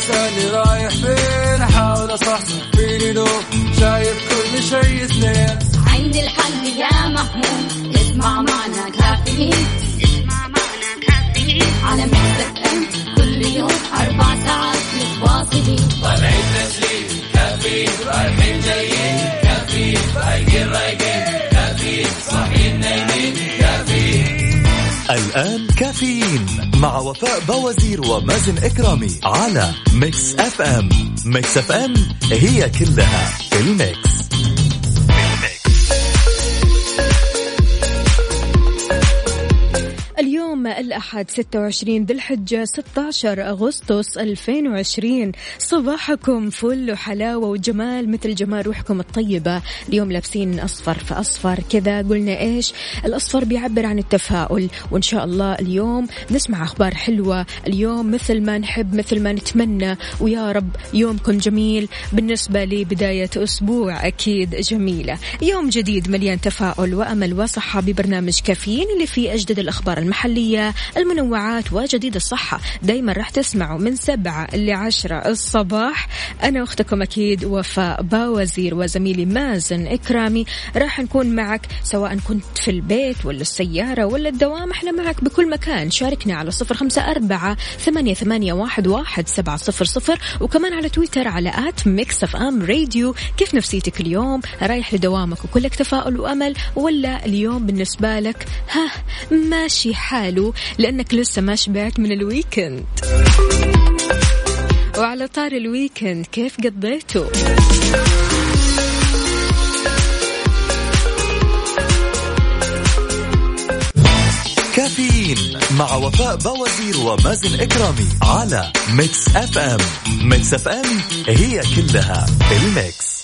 الصباح كل يوم لا تسألني وفاء بوازير ومازن إكرامي على Mix FM Mix FM هي كلها في ال mix. الأحد 26 ذي الحجة 16 أغسطس 2020 صباحكم فل وحلاوة وجمال مثل جمال روحكم الطيبة. اليوم لابسين أصفر فأصفر كذا قلنا إيش؟ الأصفر بيعبر عن التفاؤل. وإن شاء الله اليوم نسمع أخبار حلوة. اليوم مثل ما نحب مثل ما نتمنى. ويا رب يومكم جميل. بالنسبة لبداية أسبوع أكيد جميلة. يوم جديد مليان تفاؤل وأمل وصحة ببرنامج كافيين اللي فيه أجدد الأخبار المحلية. المنوعات وجديد الصحة. دايما راح تسمعوا من سبعة لعشرة الصباح. أنا أختكم أكيد وفاء باوزير وزميلي مازن إكرامي. راح نكون معك سواء كنت في البيت ولا السيارة ولا الدوام إحنا معك بكل مكان. شاركنا على صفر خمسة أربعة ثمانية, ثمانية واحد, واحد سبعة صفر صفر. وكمان على تويتر على at Mix FM Radio كيف نفسيتك اليوم؟ رايح لدوامك وكلك تفاؤل وأمل ولا اليوم بالنسبة لك؟ ها ماشي حاله. لأنك لسه ما شبعت من ال weekend. وعلى طاري ال weekend كيف قضيته كافيين مع وفاء بوازير ومازن إكرامي على Mix FM Mix FM هي كلها في ال mix.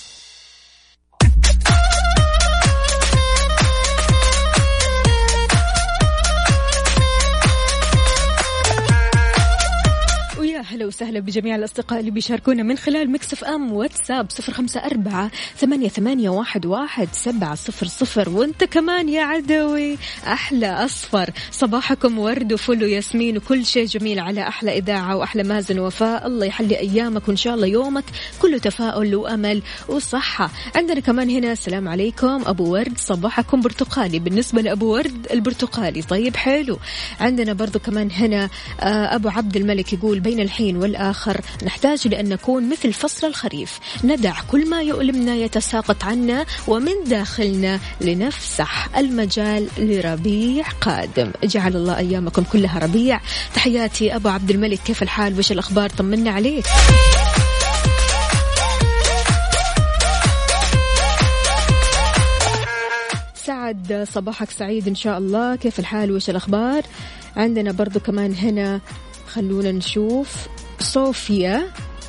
ويا هلا وسهلا بجميع الأصدقاء اللي بيشاركونا من خلال Mix FM واتساب صفر خمسة أربعة ثمانية, ثمانية واحد, واحد سبعة صفر صفر. وانت كمان يا عدوي أحلى أصفر. صباحكم ورد وفل وياسمين وكل شيء جميل على أحلى إذاعة وأحلى مازن وفاء الله يحلي أيامك وإن شاء الله يومك كله تفاؤل وأمل وصحة. عندنا كمان هنا السلام عليكم أبو ورد صباحكم برتقالي. بالنسبة لأبو ورد البرتقالي. طيب حلو. عندنا برضو كمان هنا آه، أبو عبد الملك يقول بين الحين والآخر. نحتاج لأن نكون مثل فصل الخريف. ندع كل ما يؤلمنا يتساقط عنا ومن داخلنا لنفسح. المجال لربيع قادم. جعل الله أيامكم كلها ربيع. تحياتي أبو عبد الملك. كيف الحال؟ وش الأخبار؟ طمنا عليك. سعد صباحك سعيد إن شاء الله. كيف الحال؟ وش الأخبار؟ عندنا برضو كمان هنا خلونا نشوف. صوفيا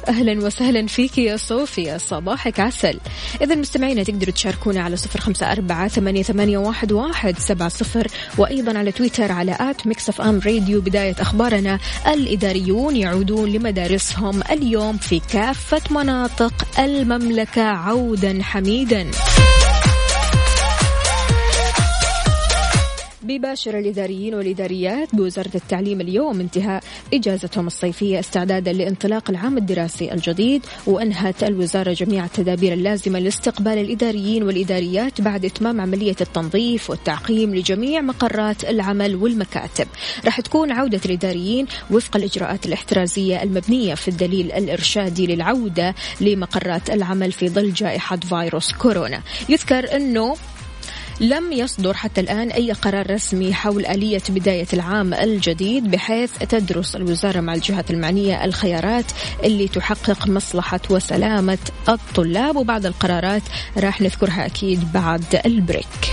أهلا وسهلا فيك يا صوفيا صباحك عسل. اذا مستمعينا تقدروا تشاركونا على صفر خمسة أربعة ثمانية, ثمانية واحد, واحد سبعة صفر وأيضا على تويتر على at Mix FM Radio بداية أخبارنا. الإداريون يعودون لمدارسهم اليوم في كافة مناطق المملكة عودا حميدا. بيباشر الإداريين والإداريات بوزارة التعليم اليوم انتهاء إجازتهم الصيفية. استعدادا لانطلاق العام الدراسي الجديد وأنهت الوزارة جميع التدابير اللازمة لاستقبال الإداريين والإداريات بعد إتمام عملية التنظيف والتعقيم لجميع مقرات العمل والمكاتب. راح تكون عودة الإداريين وفق الإجراءات الاحترازية المبنية في الدليل الإرشادي للعودة لمقرات العمل في ظل جائحة فيروس كورونا. يذكر أنه لم يصدر حتى الآن أي قرار رسمي حول آلية بداية العام الجديد بحيث تدرس الوزارة مع الجهات المعنية الخيارات اللي تحقق مصلحة وسلامة الطلاب. وبعض القرارات راح نذكرها أكيد بعد البريك.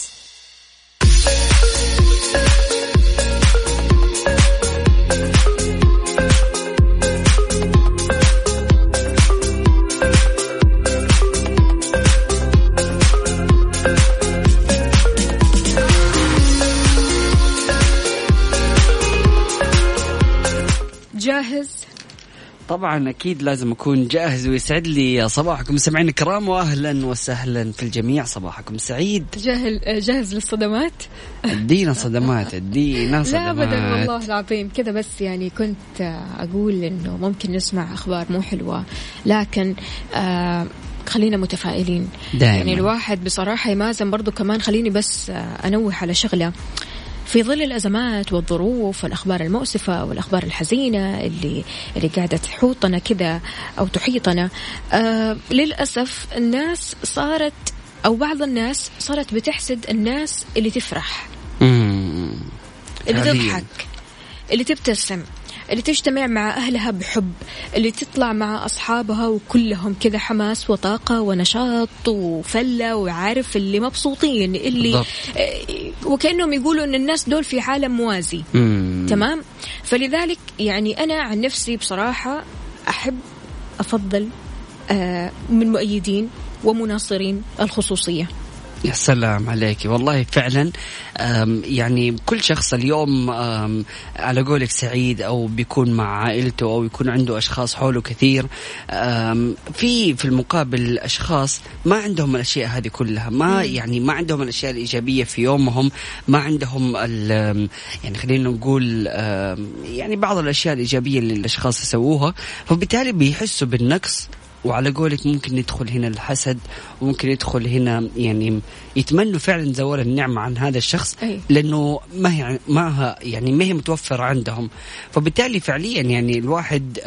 طبعا أكيد لازم أكون جاهز ويسعد لي. صباحكم مستمعين الكرام واهلا وسهلا في الجميع. صباحكم سعيد. جاهل جاهز للصدمات؟ ادينا صدمات ادينا صدمات لا ابدا والله العظيم. كذا بس يعني كنت أقول إنه ممكن نسمع أخبار مو حلوة لكن آه خلينا متفائلين. دائما. يعني الواحد بصراحة يمازن برضو كمان. خليني بس آه، أنوه على شغلة. في ظل الأزمات والظروف والأخبار المؤسفة والأخبار الحزينة اللي اللي قاعدة تحوطنا كذا أو تحيطنا آه للأسف الناس صارت أو بعض الناس صارت بتحسد الناس اللي تفرح. اللي. تضحك اللي تبتسم اللي تجتمع مع أهلها بحب اللي تطلع مع أصحابها وكلهم كذا حماس وطاقة ونشاط وفلة وعارف اللي مبسوطين اللي بالضبط. آه، وكأنهم يقولوا أن الناس دول في عالم موازي مم. تمام فلذلك يعني أنا عن نفسي بصراحة أحب أفضل آه، من مؤيدين ومناصرين الخصوصية يا سلام عليك. والله فعلا يعني كل شخص اليوم على قولك سعيد أو بيكون مع عائلته أو يكون عنده أشخاص حوله كثير. في في المقابل أشخاص ما عندهم الأشياء هذه كلها. ما يعني ما عندهم الأشياء الإيجابية في يومهم. ما عندهم يعني خلينا نقول يعني بعض الأشياء الإيجابية اللي الأشخاص يسووها. فبالتالي بيحسوا بالنقص. وعلى قولك ممكن يدخل هنا الحسد وممكن يدخل هنا يعني يتمنوا فعلا زوال النعمة عن هذا الشخص أي. لأنه ما هي معها يعني ما هي متوفرة عندهم فبالتالي فعليا يعني الواحد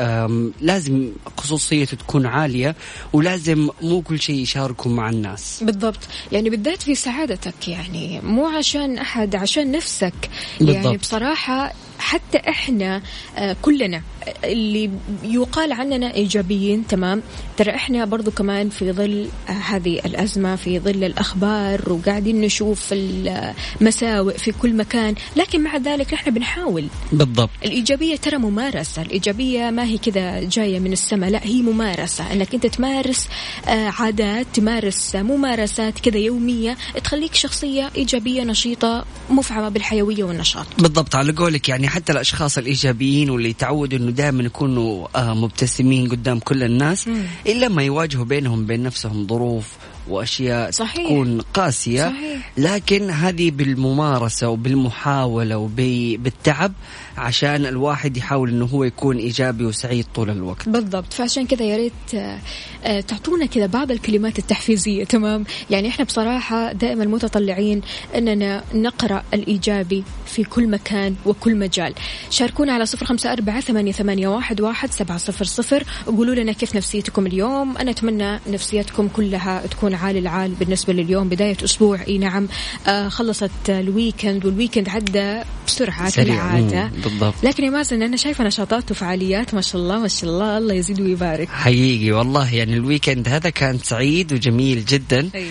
لازم خصوصيته تكون عالية ولازم مو كل شيء يشاركه مع الناس بالضبط يعني بالذات في سعادتك يعني مو عشان أحد عشان نفسك بالضبط. يعني بصراحة حتى إحنا آه، كلنا اللي يقال عننا إيجابيين تمام؟ ترى إحنا برضو كمان في ظل آه، هذه الأزمة في ظل الأخبار وقاعدين نشوف المساوئ في كل مكان لكن مع ذلك نحن بنحاول. بالضبط. الإيجابية ترى ممارسة الإيجابية ما هي كذا جاية من السماء لا هي ممارسة أنك أنت تمارس آه، عادات تمارس ممارسات كذا يومية تخليك شخصية إيجابية نشيطة مفعمة بالحيوية والنشاط. بالضبط على قولك يعني حتى الأشخاص الإيجابيين واللي تعودوا إنه دائما يكونوا آه مبتسمين قدام كل الناس مم. إلا ما يواجهوا بينهم بين نفسهم ظروف وأشياء صحيح. تكون قاسية صحيح. لكن هذه بالممارسة وبالمحاولة وبالتعب عشان الواحد يحاول إنه هو يكون إيجابي وسعيد طول الوقت. بالضبط. فعشان كذا يا ريت آه، آه، تعطونا كذا بعض الكلمات التحفيزية. تمام؟ يعني إحنا بصراحة دائما متطلعين إننا نقرأ الإيجابي في كل مكان وكل مجال. شاركونا على صفر خمسة أربعة ثمانية, ثمانية واحد, واحد سبعة صفر صفر. وقولوا لنا كيف نفسيتكم اليوم. أنا أتمنى نفسيتكم كلها تكون عال العال بالنسبة لليوم بداية أسبوع. إي نعم. آه خلصت ال weekend وال weekend عدى بسرعة سريع. بالضبط. لكن يا مازن أنا شايفة نشاطات وفعاليات ما شاء الله ما شاء الله الله يزيد ويبارك. حقيقي والله يعني الويكند هذا كان سعيد وجميل جدا. أي.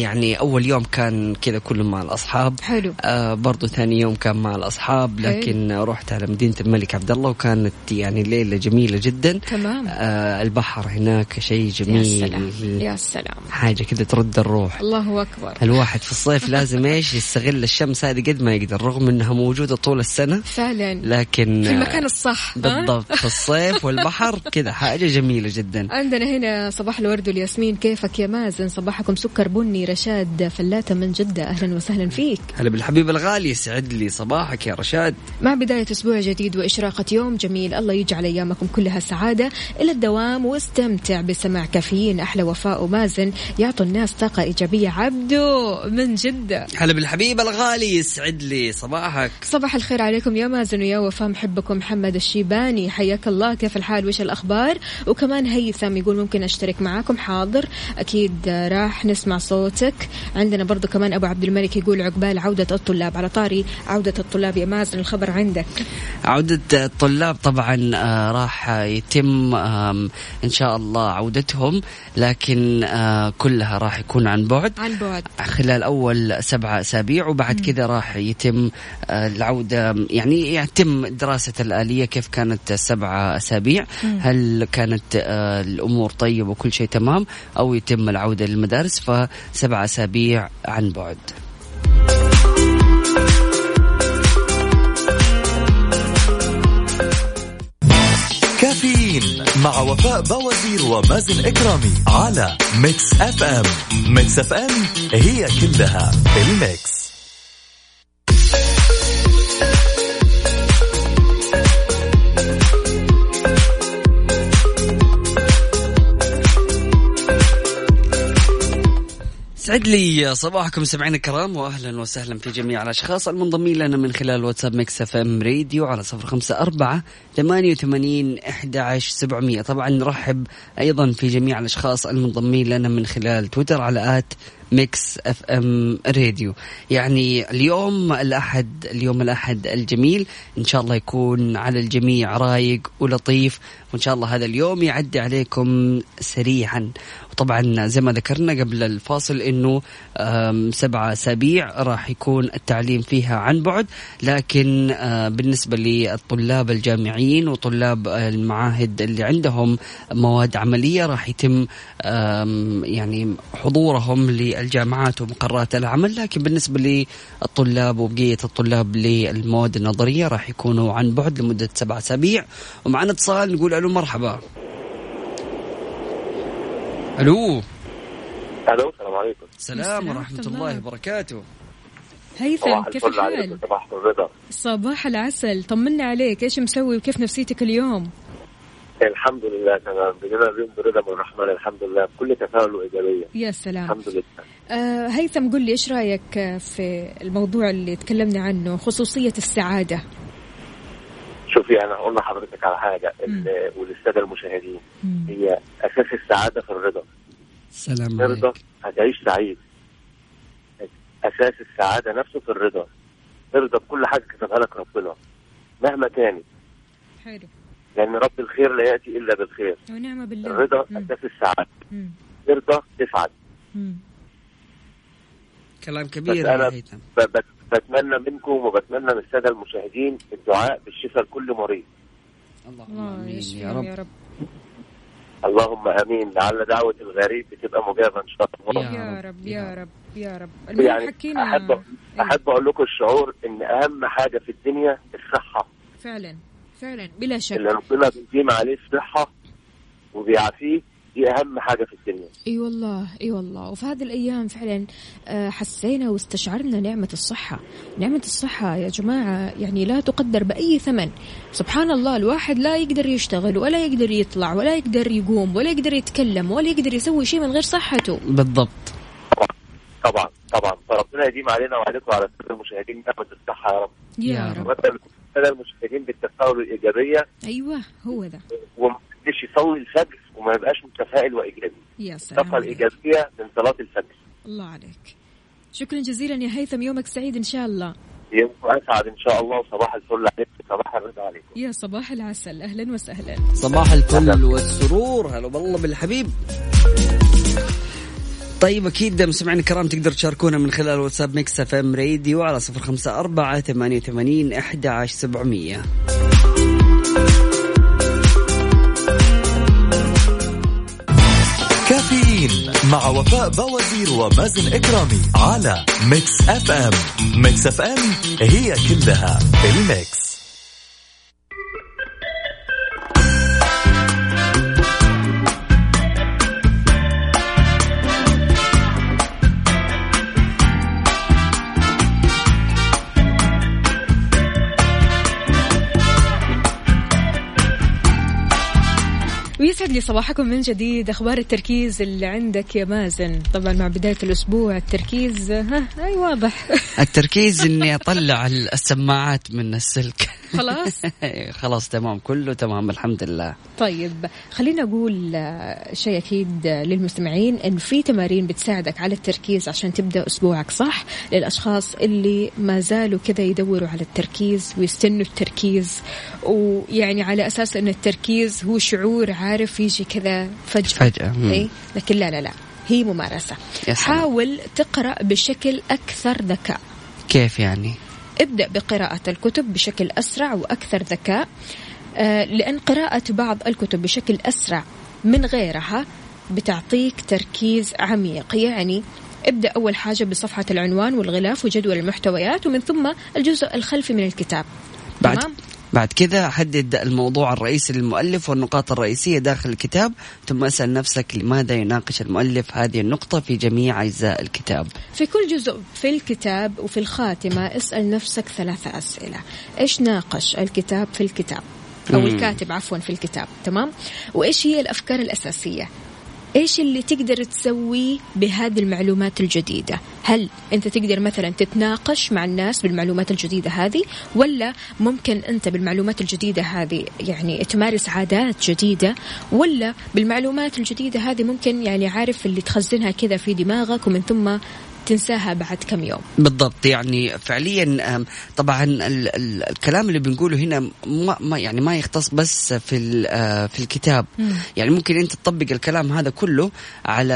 يعني أول يوم كان كذا كله مع الأصحاب. حلو. آه برضو ثاني يوم كان مع الأصحاب لكن رحت على مدينة الملك عبد الله وكانت يعني ليلة جميلة جدا. تمام. آه البحر هناك شيء يا جميل سلام يا سلام. حاجة كذا ترد الروح. الله أكبر. الواحد في الصيف لازم إيش؟ يستغل الشمس هذه قد ما يقدر رغم إنها موجودة طول السنة. فعلا؟ لكن في المكان الصح؟ بالضبط في الصيف والبحر كذا. حاجة جميلة جدا. عندنا هنا صباح الورد والياسمين. كيفك يا مازن؟ صباحكم سكر بني رشاد فلاتة من جدة. أهلا وسهلا فيك. هلا بالحبيب الغالي يسعد لي صباحك يا رشاد. مع بداية أسبوع جديد وإشراقة يوم جميل الله يجعل أيامكم كلها سعادة. إلى الدوام واستمتع بسماع كافيين. أحلى وفاء ومازن يعطوا الناس طاقة إيجابية. عبدو من جدة. هلا بالحبيب الغالي يسعد لي صباحك. صباح الخير عليكم يا مازن ويا وفاء محبكم محمد الشيباني. حياك الله كيف الحال؟ وش الأخبار؟ وكمان هيثم يقول ممكن أشترك معاكم. حاضر. أكيد آه، راح نسمع صوتك. عندنا برضو كمان أبو عبد الملك يقول عقبال عودة الطلاب. على طاري عودة الطلاب يا مازن الخبر عندك. عودة الطلاب طبعا آه، راح يتم إن شاء الله عودتهم لكن آه، كلها راح يكون عن بعد. عن بعد. خلال أول سبعة أسابيع وبعد كذا راح يتم العودة يعني يتم دراسة الآلية كيف كانت السبعة أسابيع هل كانت آه، الأمور طيبة وكل شيء تمام أو يتم العودة للمدارس فسبعة أسابيع عن بعد. مع وفاء بوازير ومازن إكرامي على Mix FM Mix FM هي كلها ال mix. سعد لي صباحكم سمعين الكرام واهلا وسهلا في جميع الأشخاص المنضمين لنا من خلال واتساب Mix FM Radio على صفر خمسة أربعة ثمانية وثمانين أحد سبعمية. طبعا نرحب أيضا في جميع الأشخاص المنضمين لنا من خلال تويتر على at Mix FM Radio يعني اليوم الأحد اليوم الأحد الجميل. إن شاء الله يكون على الجميع رايق ولطيف. وإن شاء الله هذا اليوم يعدي عليكم سريعا. وطبعا زي ما ذكرنا قبل الفاصل إنه سبعة أسابيع راح يكون التعليم فيها عن بعد. لكن آه، بالنسبة للطلاب الجامعيين وطلاب المعاهد اللي عندهم مواد عملية راح يتم يعني حضورهم الجامعات ومقرات العمل لكن بالنسبة للطلاب وبقية الطلاب للمواد النظرية راح يكونوا عن بعد لمدة سبع أسابيع. ومعنا اتصال نقول ألو مرحبا. ألو. ألو السلام عليكم. السلام ورحمة الله وبركاته. هيثم كيف الحال؟ صباح الرضا صباح العسل. طمنا عليك إيش مسوي وكيف نفسيتك اليوم؟ الحمد لله تمام. بقينا اليوم برضا من الرحمن الحمد لله. بكل تفاؤل وإيجابية. يا سلام. الحمد لله. آه هيثم قل لي إيش رأيك في الموضوع اللي تكلمنا عنه خصوصية السعادة؟ شوفي أنا أقول لحضرتك على حاجة وللساده المشاهدين. مم. هي أساس السعادة في الرضا. سلام ترضى هتعيش سعيد. أساس السعادة نفسه في الرضا. ارضى بكل حاجة كتبها لك ربنا مهما كانت. حلو. لأن رب الخير لا يأتي إلا بالخير. ونعم بالله. الرضا أساس السعادة. ترضى تسعد. كلام كبير أنا بتمنى منكم وبتمنى من السادة المشاهدين الدعاء بالشفاء لكل مريض. اللهم آمين يا رب, يا رب. اللهم آمين. لعل دعوة الغريب بتبقى مجابة إن شاء الله. يا رب يا رب. يا رب. يعني حكينا. احب أحب أقول لكم الشعور إن أهم حاجة في الدنيا الصحة. فعلا. فعلا بلا شك. اللي ربنا بيديم عليه الصحة وبيعافيه دي أهم حاجة في الدنيا. إي والله إي والله. وفي هذه الأيام فعلا آه، حسينا واستشعرنا نعمة الصحة. نعمة الصحة يا جماعة يعني لا تقدر بأي ثمن. سبحان الله الواحد لا يقدر يشتغل ولا يقدر يطلع ولا يقدر يقوم ولا يقدر يتكلم ولا يقدر يسوي شيء من غير صحته. بالضبط. طبعا طبعا فربنا يديم علينا وعليكم وعلى كل المشاهدين نعمة الصحة يا رب. يا رب. الساده المشاهدين بالتفاؤل والايجابيه أيوه هو ده. ومحدش يصلي الفجر وما يبقاش متفائل وإيجابي. يا سلام الطاقه الإيجابية من صلاة الفجر. الله عليك. شكرا جزيلا يا هيثم يومك سعيد إن شاء الله. يومكم أسعد إن شاء الله. وصباح الفل عليكم صباح الرضا عليكم يا صباح العسل. أهلا وسهلا. صباح الفل والسرور. هلا والله بالحبيب. طيب أكيد مستمعينا الكرام تقدر تشاركونا من خلال واتساب Mix FM Radio على صفر خمسة أربعة ثمانية وثمانين أحد عشر سبعمية. كافيين مع وفاء بوازير ومازن إكرامي على Mix FM. Mix FM هي كلها ال mix. لي صباحكم من جديد. أخبار التركيز اللي عندك يا مازن؟ طبعا مع بداية الأسبوع التركيز ها أي واضح. التركيز إني أطلع السماعات من السلك. خلاص؟ خلاص تمام كله تمام الحمد لله. طيب خلينا أقول شيء أكيد للمستمعين إن في تمارين بتساعدك على التركيز عشان تبدأ أسبوعك صح؟ للأشخاص اللي ما زالوا كذا يدوروا على التركيز ويستنوا التركيز. ويعني على أساس إن التركيز هو شعور عارف يجي كذا فجأة. فجأة إيه؟ لكن لا لا لا. هي ممارسة. حاول تقرأ بشكل أكثر ذكاء. كيف يعني؟ ابدأ بقراءة الكتب بشكل أسرع وأكثر ذكاء. آه، لأن قراءة بعض الكتب بشكل أسرع من غيرها بتعطيك تركيز عميق. يعني ابدأ أول حاجة بصفحة العنوان والغلاف وجدول المحتويات ومن ثم الجزء الخلفي من الكتاب. بعد تمام؟ بعد كذا حدد الموضوع الرئيسي للمؤلف والنقاط الرئيسية داخل الكتاب ثم أسأل نفسك لماذا يناقش المؤلف هذه النقطة في جميع أجزاء الكتاب؟ في كل جزء في الكتاب وفي الخاتمة اسأل نفسك ثلاثة أسئلة. إيش ناقش الكتاب في الكتاب؟ أو. الكاتب عفوا في الكتاب تمام؟ وإيش هي الأفكار الأساسية؟ إيش اللي تقدر تسويه بهذه المعلومات الجديدة؟ هل أنت تقدر مثلا تتناقش مع الناس بالمعلومات الجديدة هذه ولا ممكن أنت بالمعلومات الجديدة هذه يعني تمارس عادات جديدة ولا بالمعلومات الجديدة هذه ممكن يعني عارف اللي تخزنها كذا في دماغك ومن ثم تنساها بعد كم يوم. بالضبط يعني فعليا طبعا ال ال الكلام اللي بنقوله هنا ما, ما يعني ما يختص بس في ال- آه، في الكتاب. يعني ممكن أنت تطبق الكلام هذا كله على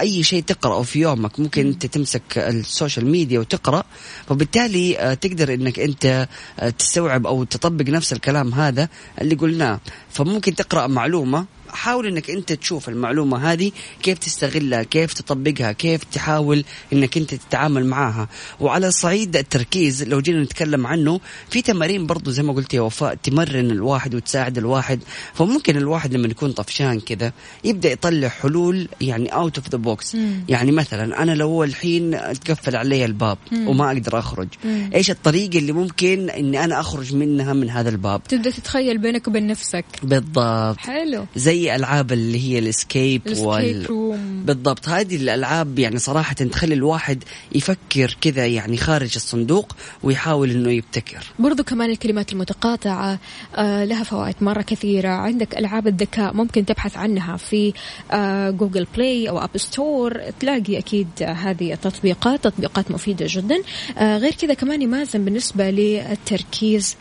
أي شيء تقرأه في يومك. ممكن أنت تمسك السوشيال ميديا وتقرأ فبالتالي آه، تقدر إنك أنت آه، تستوعب أو تطبق نفس الكلام هذا اللي قلناه. فممكن تقرأ معلومة حاول إنك أنت تشوف المعلومة هذه كيف تستغلها كيف تطبقها كيف تحاول إنك أنت تتعامل معاها. وعلى صعيد التركيز لو جينا نتكلم عنه في تمارين برضو زي ما قلت يا وفاء تمرن الواحد وتساعد الواحد. فممكن الواحد لما يكون طفشان كذا يبدأ يطلع حلول يعني out of the box يعني مثلا أنا لو الحين تقفل علي الباب وما أقدر أخرج إيش الطريقة اللي ممكن إني أنا أخرج منها من هذا الباب؟ تبدأ تتخيل بينك وبين نفسك. بالضبط. حلو. زي ألعاب اللي هي الإسكيب الإسكيب روم. بالضبط. هذه الألعاب يعني صراحة تخلي الواحد يفكر كذا يعني خارج الصندوق ويحاول إنه يبتكر. برضو كمان الكلمات المتقاطعة آه لها فوائد مرة كثيرة. عندك ألعاب الذكاء ممكن تبحث عنها في آه Google Play أو App Store تلاقي أكيد آه هذه التطبيقات تطبيقات مفيدة جدا. آه غير كذا كمان يا مازن بالنسبة للتركيز.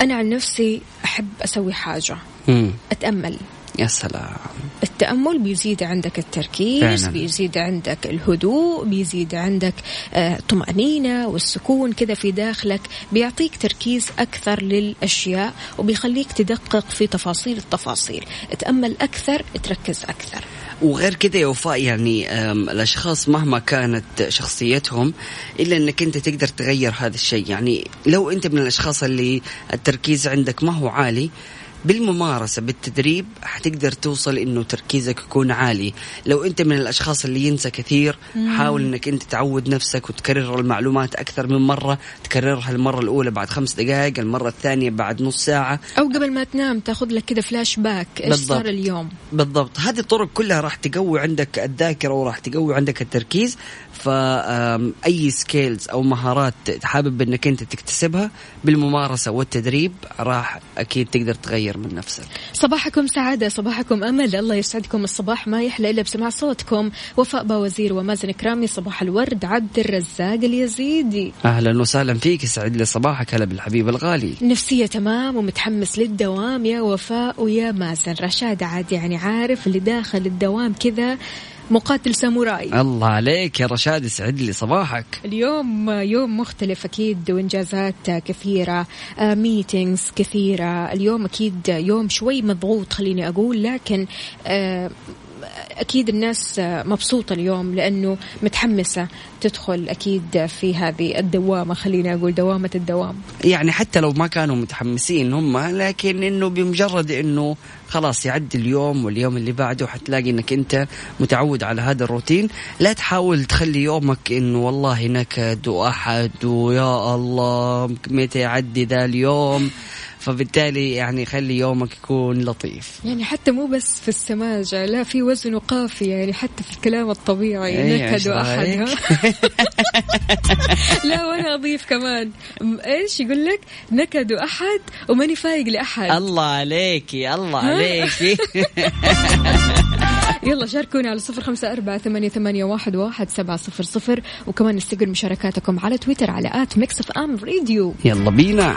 أنا عن نفسي أحب أسوي حاجة. مم. أتأمل. يا سلام. التأمل بيزيد عندك التركيز فعلاً. بيزيد عندك الهدوء بيزيد عندك آه، الطمأنينة والسكون كذا في داخلك بيعطيك تركيز أكثر للأشياء وبيخليك تدقق في تفاصيل التفاصيل. تأمل أكثر تركز أكثر. وغير كذا يا وفاء يعني الأشخاص مهما كانت شخصيتهم إلا إنك أنت تقدر تغير هذا الشيء. يعني لو أنت من الأشخاص اللي التركيز عندك ما هو عالي بالممارسة بالتدريب حتقدر توصل إنه تركيزك يكون عالي. لو أنت من الأشخاص اللي ينسى كثير حاول إنك أنت تعود نفسك وتكرر المعلومات أكثر من مرة تكررها المرة الأولى بعد خمس دقائق المرة الثانية بعد نص ساعة. أو قبل ما تنام تاخذ لك كذا فلاش باك بالضبط. صار اليوم؟ بالضبط. هذه الطرق كلها راح تقوي عندك الذاكرة وراح تقوي عندك التركيز. فأي skills أو مهارات حابب أنك أنت تكتسبها بالممارسة والتدريب راح أكيد تقدر تغير من نفسك. صباحكم سعادة صباحكم أمل. الله يسعدكم. الصباح ما يحلى إلا بسماع صوتكم. وفاء باوزير ومازن إكرامي صباح الورد. عبد الرزاق اليزيدي. أهلا وسهلا فيك. يسعد لي صباحك هلا بالحبيب الغالي. نفسية تمام ومتحمس للدوام. يا وفاء ويا مازن. رشاد عاد يعني عارف اللي داخل الدوام كذا مقاتل ساموراي. الله عليك يا رشاد يسعد لي صباحك. اليوم يوم مختلف أكيد وإنجازات كثيرة ميتينغز كثيرة. اليوم أكيد يوم شوي مضغوط خليني أقول لكن أكيد الناس مبسوطة اليوم لأنه متحمسة تدخل أكيد في هذه الدوامة خليني أقول دوامة الدوام. يعني حتى لو ما كانوا متحمسين هم لكن إنه بمجرد إنه خلاص يعدي اليوم واليوم اللي بعده حتلاقي إنك أنت متعود على هذا الروتين. لا تحاول تخلي يومك إنه والله نكد واحد ويا الله متى يعدي ذا اليوم؟ فبالتالي يعني خلي يومك يكون لطيف. يعني حتى مو بس في السماجة لا في وزن وقافية يعني حتى في الكلام الطبيعي إيه، نكد؟ ها؟ لا وأنا أضيف كمان. إيش يقول لك؟ نكد وأحد وماني فايق لأحد. الله عليكي الله عليكي يلا شاركونا على صفر خمسة أربعة ثمانية, ثمانية واحد, واحد سبعة صفر صفر. وكمان نستقبل مشاركاتكم على تويتر على at Mix FM Radio. يلا بينا.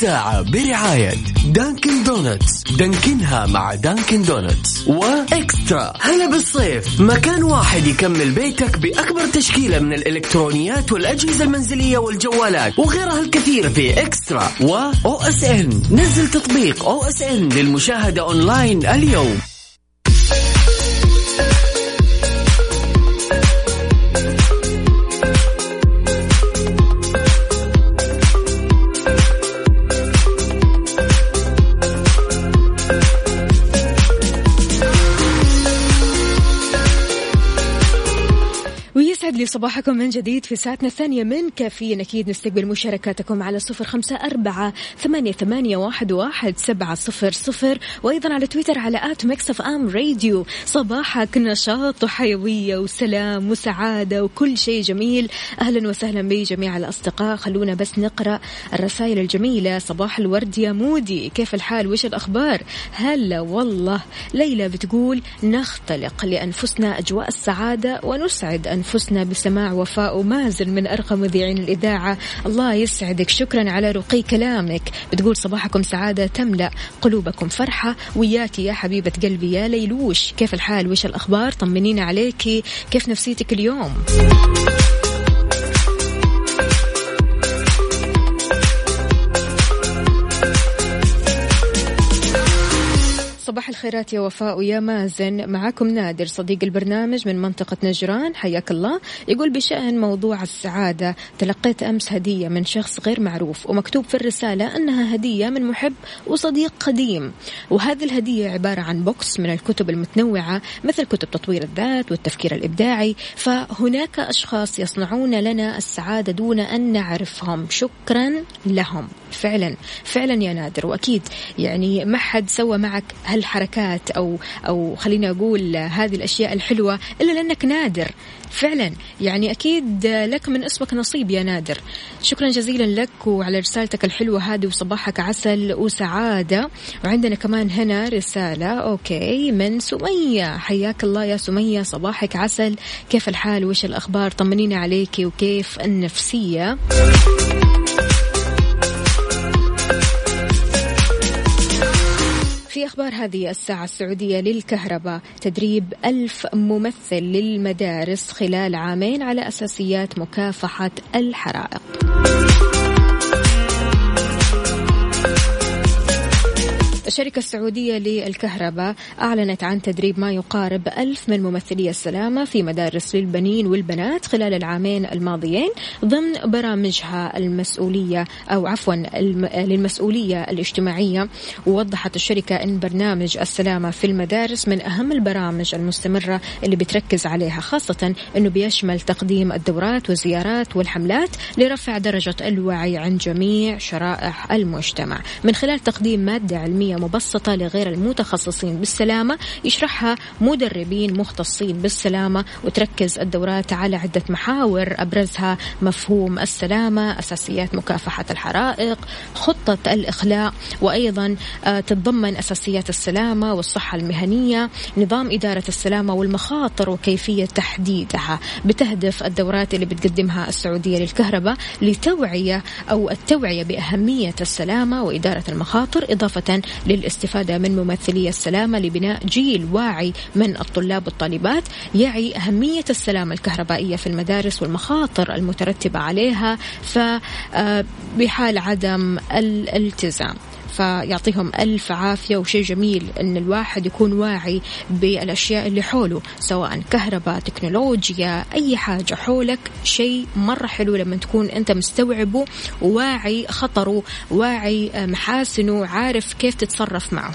الساعة برعاية Dunkin' Donuts دانكنها مع Dunkin' Donuts و eXtra. هلا بالصيف. مكان واحد يكمل بيتك بأكبر تشكيلة من الإلكترونيات والأجهزة المنزلية والجوالات وغيرها الكثير في eXtra و OSN نزل تطبيق OSN للمشاهدة أونلاين اليوم. لي صباحكم من جديد في ساعتنا الثانية من كافيين. أكيد نستقبل مشاركاتكم على صفر خمسة أربعة ثمانية, ثمانية واحد, واحد سبعة صفر صفر وأيضا على تويتر على at Mix FM Radio. صباحك نشاط وحيوية وسلام وسعادة وكل شيء جميل. أهلا وسهلا بجميع الأصدقاء. خلونا بس نقرأ الرسائل الجميلة. صباح الورد يا مودي. كيف الحال؟ وش الأخبار؟ هلا والله. ليلى بتقول نختلق لأنفسنا أجواء السعادة ونسعد أنفسنا بسماع وفاء ومازن من أرقى مذيعين الإذاعة. الله يسعدك. شكرا على رقي كلامك. بتقول صباحكم سعادة تملأ قلوبكم فرحة. وياك يا حبيبة قلبي يا ليلوش. كيف الحال؟ وش الأخبار؟ طمنينا عليكي. كيف نفسيتك اليوم؟ صباح الخيرات يا وفاء ويا مازن. معاكم نادر صديق البرنامج من منطقة نجران. حياك الله. يقول بشأن موضوع السعادة. تلقيت أمس هدية من شخص غير معروف ومكتوب في الرسالة أنها هدية من محب وصديق قديم. وهذه الهدية عبارة عن بوكس من الكتب المتنوعة مثل كتب تطوير الذات والتفكير الإبداعي. فهناك أشخاص يصنعون لنا السعادة دون أن نعرفهم. شكرا لهم. فعلا. فعلا يا نادر. وأكيد يعني ما حد سوى معك هالحركات أو أو خليني أقول هذه الأشياء الحلوة إلا لأنك نادر. فعلا. يعني أكيد لك من اسمك نصيب يا نادر. شكرا جزيلا لك وعلى رسالتك الحلوة هذه وصباحك عسل وسعادة. وعندنا كمان هنا رسالة أوكي من سمية. حياك الله يا سمية صباحك عسل. كيف الحال؟ وش الأخبار؟ طمنينا عليك وكيف النفسية؟ في أخبار هذه الساعة السعودية للكهرباء. تدريب ألف ممثل للمدارس خلال عامين على أساسيات مكافحة الحرائق. الشركة السعودية للكهرباء أعلنت عن تدريب ما يقارب ألف من ممثلي السلامة في مدارس للبنين والبنات خلال العامين الماضيين ضمن برامجها المسؤولية أو عفوا للمسؤولية الاجتماعية. ووضحت الشركة أن برنامج السلامة في المدارس من أهم البرامج المستمرة اللي بتركز عليها خاصة أنه بيشمل تقديم الدورات والزيارات والحملات لرفع درجة الوعي عند جميع شرائح المجتمع. من خلال تقديم مادة علمية مبسطة لغير المتخصصين بالسلامة يشرحها مدربين مختصين بالسلامة. وتركز الدورات على عدة محاور أبرزها مفهوم السلامة أساسيات مكافحة الحرائق خطة الإخلاء وأيضا تتضمن أساسيات السلامة والصحة المهنية نظام إدارة السلامة والمخاطر وكيفية تحديدها. بتهدف الدورات اللي بتقدمها السعودية للكهرباء لتوعية أو التوعية بأهمية السلامة وإدارة المخاطر إضافة للاستفادة من ممثلي السلامة لبناء جيل واعي من الطلاب والطالبات يعي أهمية السلامة الكهربائية في المدارس والمخاطر المترتبة عليها فبحال عدم الالتزام. فيعطيهم ألف عافية وشيء جميل أن الواحد يكون واعي بالأشياء اللي حوله سواء كهرباء تكنولوجيا أي حاجة حولك شيء مرة حلو لما تكون أنت مستوعبه وواعي خطره واعي محاسنه عارف كيف تتصرف معه.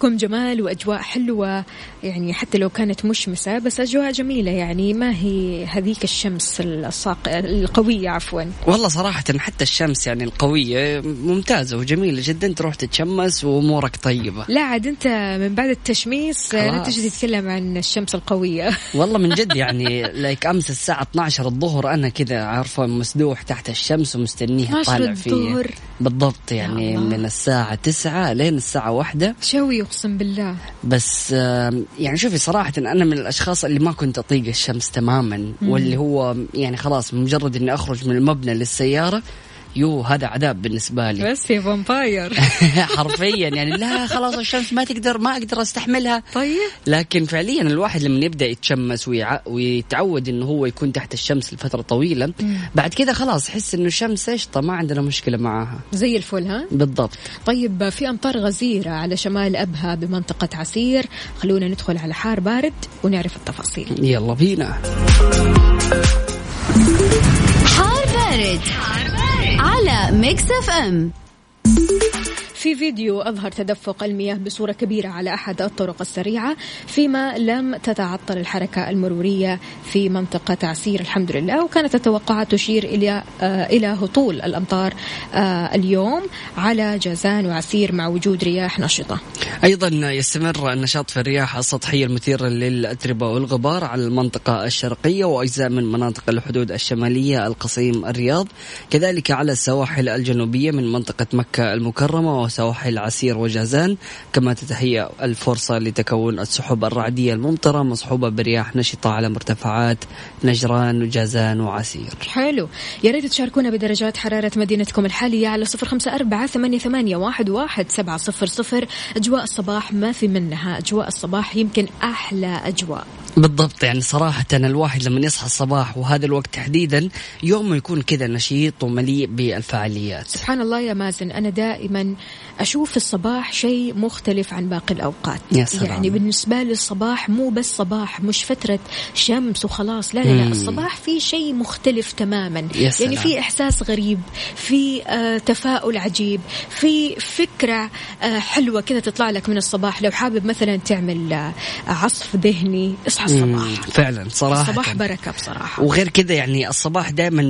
صباحكم جمال وأجواء حلوة يعني حتى لو كانت مشمسة بس أجواء جميلة يعني ما هي هذيك الشمس الصاق القوية عفوا والله صراحة حتى الشمس يعني القوية ممتازة وجميلة جدا تروح تتشمس وأمورك طيبة لا عاد أنت من بعد التشميس لا. تجي تتكلم عن الشمس القوية والله من جد يعني لايك أمس الساعة 12 الظهر أنا كذا عارفة مسدوح تحت الشمس ومستنيها 12 طالع فيها الظهر. بالضبط يعني. من الساعة 9 لين الساعة واحدة شوي أقسم بالله. بس يعني شوفي صراحة أنا من الأشخاص اللي ما كنت أطيق الشمس تماما واللي هو يعني خلاص مجرد إني أخرج من المبنى للسيارة يو هذا عذاب بالنسبة لي. بس يا vampire حرفيا يعني لا خلاص الشمس ما تقدر ما أقدر أستحملها. طيب. لكن فعليا الواحد لما يبدأ يتشمس ويع... ويتعود إنه هو يكون تحت الشمس لفترة طويلة بعد كذا خلاص يحس إنه الشمس قشطه ما عندنا مشكلة معاها. زي الفل ها؟ بالضبط. طيب في أمطار غزيرة على شمال أبها بمنطقة عسير. خلونا ندخل على حار بارد ونعرف التفاصيل. يلا بينا. حار بارد, على Mix FM. في فيديو أظهر تدفق المياه بصورة كبيرة على أحد الطرق السريعة فيما لم تتعطل الحركة المرورية في منطقة عسير. الحمد لله. وكانت التوقعات تشير إلى آه إلى هطول الأمطار آه اليوم على جازان وعسير مع وجود رياح نشطة. أيضا يستمر النشاط في الرياح السطحية المثيرة للاتربه والغبار على المنطقة الشرقية وأجزاء من مناطق الحدود الشمالية القصيم الرياض كذلك على السواحل الجنوبية من منطقة مكة المكرمة وسواحل عسير وجازان. كما تتهيأ الفرصة لتكون السحب الرعدية الممطرة مصحوبة برياح نشطة على مرتفعات نجران وجازان وعسير. حلو. يا ريت تشاركونا بدرجات حرارة مدينتكم الحالية على صفر خمسة أربعة ثمانية, واحد سبعة صفر صفر. أجواء الصباح ما في منها. أجواء الصباح يمكن أحلى أجواء. بالضبط يعني صراحة الواحد لما يصحى الصباح وهذا الوقت تحديدا يومه يكون كذا نشيط ومليء بالفعاليات. سبحان الله يا مازن. أنا دائما أشوف الصباح شيء مختلف عن باقي الأوقات يا سلام. يعني بالنسبة لي الصباح مو بس صباح مش فترة شمس وخلاص لا لا, لا. الصباح في شيء مختلف تماما يا سلام. يعني في إحساس غريب في آه تفاؤل عجيب في فكرة آه حلوة كذا تطلع لك من الصباح لو حابب مثلا تعمل آه عصف ذهني اصحى مم، الصباح فعلا صراحة الصباح بركة بصراحة وغير كذا يعني الصباح دائما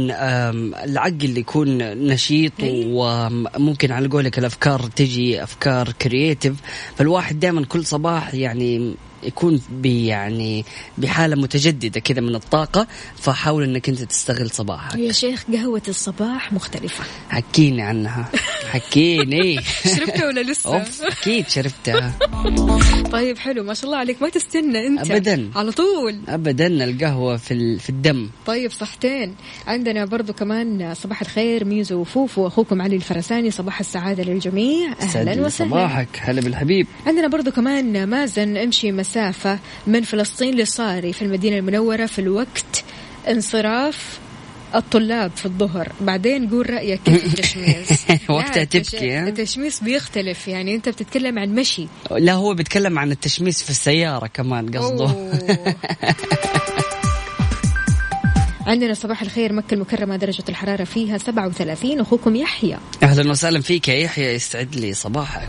العقل يكون نشيط إيه. وممكن على قولك الأفكار تجي أفكار كرييتيف فالواحد دائما كل صباح يعني يكون بي يعني بحالة متجددة كذا من الطاقة فحاول إنك أنت تستغل صباحك. يا شيخ قهوة الصباح مختلفة. حكيني عنها. حكيني. شربتها ولا لسه؟ أوف أكيد شربتها. طيب حلو. ما شاء الله عليك. ما تستنى أنت. أبداً. على طول. ابدا القهوة في ال- في الدم. طيب صحتين. عندنا برضو كمان صباح الخير ميزو وفوفو وأخوكم علي الفرساني. صباح السعادة للجميع. أهلا وسهلا. صباحك. هلا بالحبيب. عندنا برضو كمان مازن امشي مسافة من فلسطين لصاري في المدينة المنورة في الوقت انصراف الطلاب في الظهر. بعدين قول رأيك كيف التشميس؟ وقتها تبكي،؟ التشميس بيختلف. يعني أنت بتتكلم عن مشي. لا هو بيتكلم عن التشميس في السيارة كمان قصده. عندنا صباح الخير مكة المكرمة درجة الحرارة فيها 37 أخوكم يحيى. أهلا وسهلا فيك يا يحيى يسعد لي صباحك.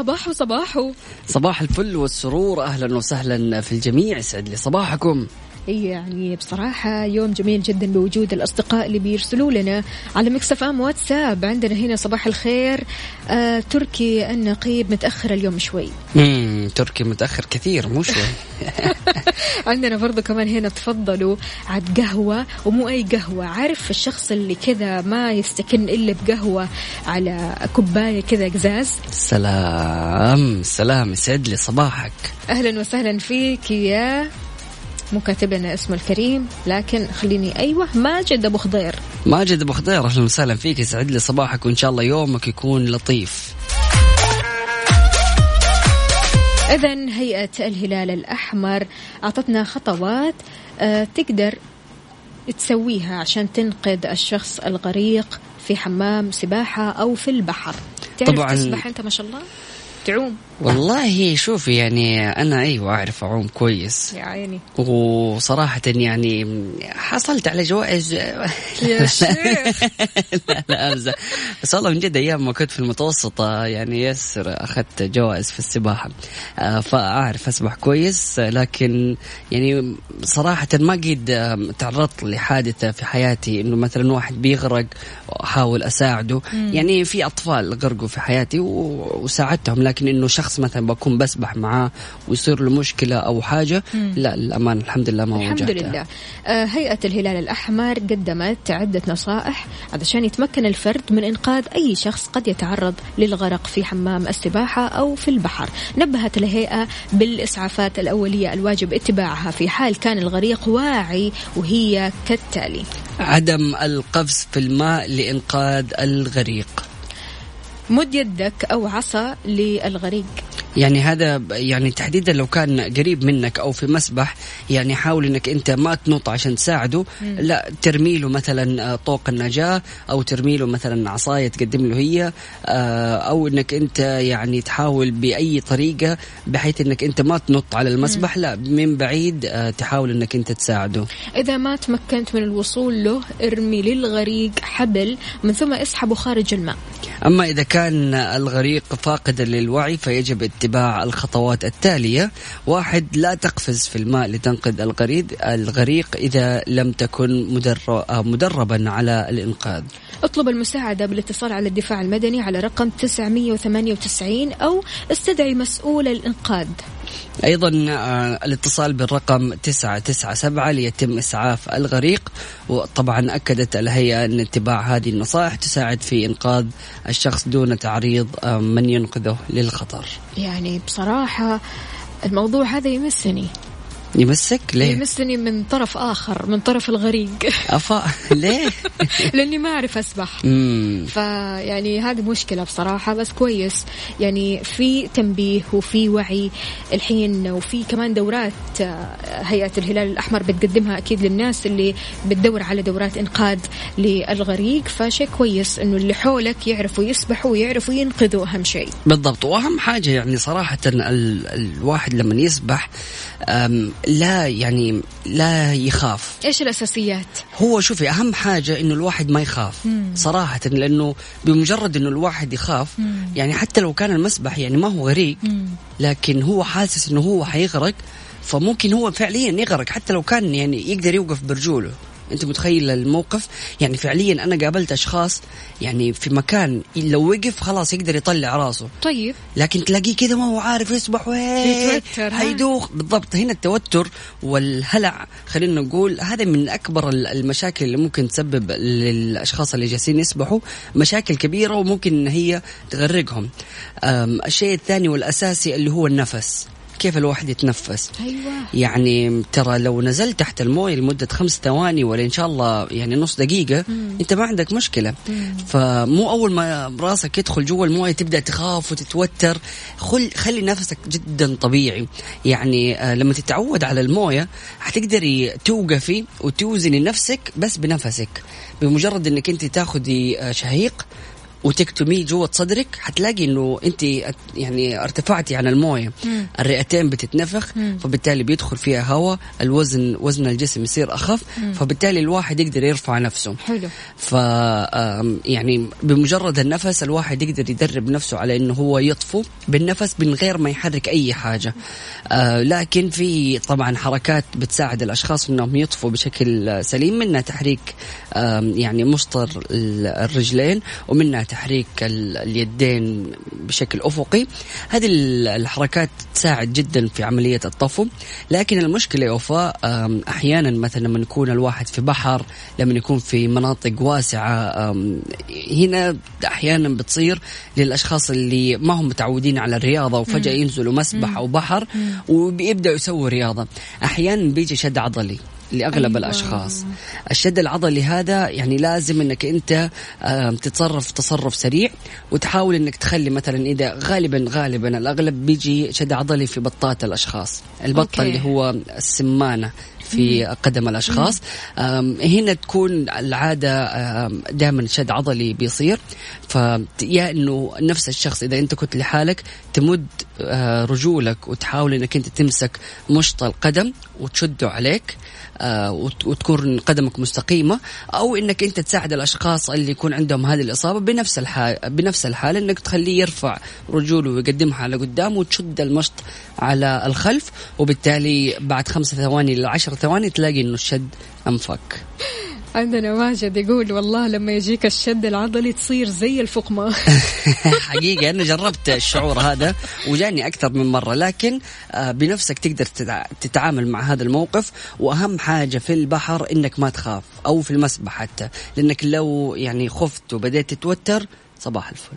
صباح صباح صباح الفل والسرور أهلا وسهلا في الجميع. يسعد لي صباحكم. يعني بصراحة يوم جميل جدا بوجود الأصدقاء اللي بيرسلوا لنا على مكسف أم واتساب. عندنا هنا صباح الخير. آه تركي النقيب متأخر اليوم شوي. امم تركي متأخر كثير مو شوي. عندنا برضو كمان هنا تفضلوا عاد قهوة ومو أي قهوة. عارف الشخص اللي كذا ما يستكن إلا بقهوة على كوباية كذا قزاز سلام سلام يسعد لي صباحك. أهلا وسهلا فيك يا مو كاتب لنا اسمه الكريم لكن خليني أيوة ماجد أبو خضير. ماجد أبو خضير أهلا وسهلا فيك يسعد لي صباحك وإن شاء الله يومك يكون لطيف. إذا هيئة الهلال الأحمر أعطتنا خطوات آه، تقدر تسويها عشان تنقذ الشخص الغريق في حمام سباحة أو في البحر. تعرف طبعاً. تسبح أنت ما شاء الله؟ تعوم. والله شوفي يعني أنا أيوه أعرف أعوم كويس. يا عيني. وصراحة يعني حصلت على جوائز. يا شيخ. لا لا أمزح. بس والله من جد أيام ما كنت في المتوسطة يعني يسر أخذت جوائز في السباحة. آه، فأعرف أسبح كويس آه، لكن يعني صراحة ما قد آه، تعرضت لحادثة في حياتي. إنه مثلا واحد بيغرق وأحاول أساعده. يعني في أطفال غرقوا في حياتي وساعدتهم لكن إنه شخص مثلا بكون بسبح معاه ويصير له مشكلة أو حاجة لا الأمان الحمد لله ما الحمد. لله. آه، هيئة الهلال الأحمر قدمت عدة نصائح علشان يتمكن الفرد من إنقاذ أي شخص قد يتعرض للغرق في حمام السباحة أو في البحر. نبهت الهيئة بالإسعافات الأولية الواجب اتباعها في حال كان الغريق واعي وهي كالتالي. عدم القفز في الماء لإنقاذ الغريق. مد يدك أو عصا للغريق. يعني هذا يعني تحديدا لو كان قريب منك أو في مسبح يعني حاول إنك أنت ما تنط عشان تساعده. لا ترمي له مثلا آه، طوق النجاة أو ترمي له مثلا عصاية تقدم له هي آه، أو إنك أنت يعني تحاول بأي طريقة بحيث إنك أنت ما تنط على المسبح. لا من بعيد آه، تحاول إنك أنت تساعده. إذا ما تمكنت من الوصول له ارمي للغريق حبل من ثم اسحبه خارج الماء. أما إذا كان الغريق فاقدا للوعي فيجب اتباع الخطوات التالية. واحد لا تقفز في الماء لتنقذ الغريق. الغريق إذا لم تكن مدر- مدربا على الإنقاذ. اطلب المساعدة بالاتصال على الدفاع المدني على رقم 998 أو استدعي مسؤول الإنقاذ. أيضا آه، الاتصال بالرقم 997 ليتم إسعاف الغريق وطبعا أكدت الهيئة أن اتباع هذه النصائح تساعد في إنقاذ الشخص دون تعريض آه، من ينقذه للخطر. يعني بصراحة الموضوع هذا يمسني. يمسك؟ ليه؟ يمسني من طرف آخر من طرف الغريق. أفا ليه؟ لأني ما أعرف أسبح. مم. فيعني هذه مشكلة بصراحة بس كويس. يعني في تنبيه وفي وعي الحين وفي كمان دورات آه، هيئة الهلال الأحمر بتقدمها أكيد للناس اللي بتدور على دورات إنقاذ للغريق. فشيء كويس إنه اللي حولك يعرفوا يسبحوا ويعرفوا ينقذوا أهم شيء. بالضبط. وأهم حاجة يعني صراحة ال الواحد لما يسبح لا يعني لا يخاف. إيش الأساسيات؟ هو شوفي أهم حاجة إنه الواحد ما يخاف صراحة لأنه بمجرد إنه الواحد يخاف يعني حتى لو كان المسبح يعني ما هو غريق لكن هو حاسس إنه هو حيغرق فممكن هو فعليا يغرق حتى لو كان يعني يقدر يوقف برجوله. أنت متخيل الموقف؟ يعني فعليا أنا قابلت أشخاص يعني في مكان لو وقف خلاص يقدر يطلع راسه. طيب. لكن تلاقيه كذا ما هو عارف يسبح؟ حيدوخ بالضبط. هنا التوتر والهلع خلينا نقول هذا من أكبر ال- المشاكل اللي ممكن تسبب للأشخاص اللي جالسين يسبحوا. مشاكل كبيرة وممكن إن هي تغرقهم. الشيء الثاني والأساسي اللي هو النفس. كيف الواحد يتنفس. أيوة. يعني ترى لو نزلت تحت الموية لمدة خمس ثواني ولا إن شاء الله يعني نص دقيقة أنت ما عندك مشكلة. فمو أول ما راسك يدخل جوا الموية تبدأ تخاف وتتوتر خل خلي نفسك جدا طبيعي. يعني آه، لما تتعود على الموية حتقدري توقفي وتوزني نفسك بس بنفسك. بمجرد إنك أنت تاخذي آه، شهيق وتكتميه جوة صدرك حتلاقي إنه أنت يعني ارتفعتي عن الموية. الرئتين بتتنفخ فبالتالي بيدخل فيها هواء الوزن وزن الجسم يصير أخف فبالتالي الواحد يقدر يرفع نفسه. حلو. ف يعني بمجرد النفس الواحد يقدر يدرب نفسه على إنه هو يطفو بالنفس من غير ما يحرك أي حاجة. آه لكن في طبعا حركات بتساعد الأشخاص إنهم يطفوا بشكل سليم منها تحريك يعني مسطر ال- الرجلين ومنها تحريك ال- اليدين بشكل أفقي. هذه ال- الحركات تساعد جدا في عملية الطفو. لكن المشكلة يا وفاء أحيانا مثلا لما يكون الواحد في بحر لما يكون في مناطق واسعة هنا أحيانا بتصير للأشخاص اللي ما هم متعودين على الرياضة وفجأة ينزلوا مسبح أو بحر وبيبداوا يسووا رياضة. أحيانا بيجي شد عضلي. لأغلب أيوة. الأشخاص. الشد العضلي هذا يعني لازم إنك أنت تتصرف تصرف سريع وتحاول إنك تخلي مثلا إذا غالبا غالبا الأغلب بيجي شد عضلي في بطات الأشخاص. البطه أوكي. اللي هو السمانة في قدم الأشخاص. هنا تكون العادة دائما شد عضلي بيصير. فيا إنه نفس الشخص إذا أنت كنت لحالك تمد آه، رجولك وتحاول إنك أنت تمسك مشط القدم وتشده عليك. وتكون قدمك مستقيمة أو إنك أنت تساعد الأشخاص اللي يكون عندهم هذه الإصابة بنفس الحال بنفس الحالة إنك تخليه يرفع رجوله ويقدمها على قدام وتشد المشط على الخلف وبالتالي بعد خمسة ثواني إلى عشر ثواني تلاقي إنه الشد أنفك. عندنا ماجد يقول والله لما يجيك الشد العضلي تصير زي الفقمة. حقيقة أنا جربت الشعور هذا وجاني أكثر من مرة لكن آه، بنفسك تقدر تتع- تتعامل مع هذا الموقف وأهم حاجة في البحر إنك ما تخاف أو في المسبح حتى لأنك لو يعني خفت وبديت تتوتر صباح الفل.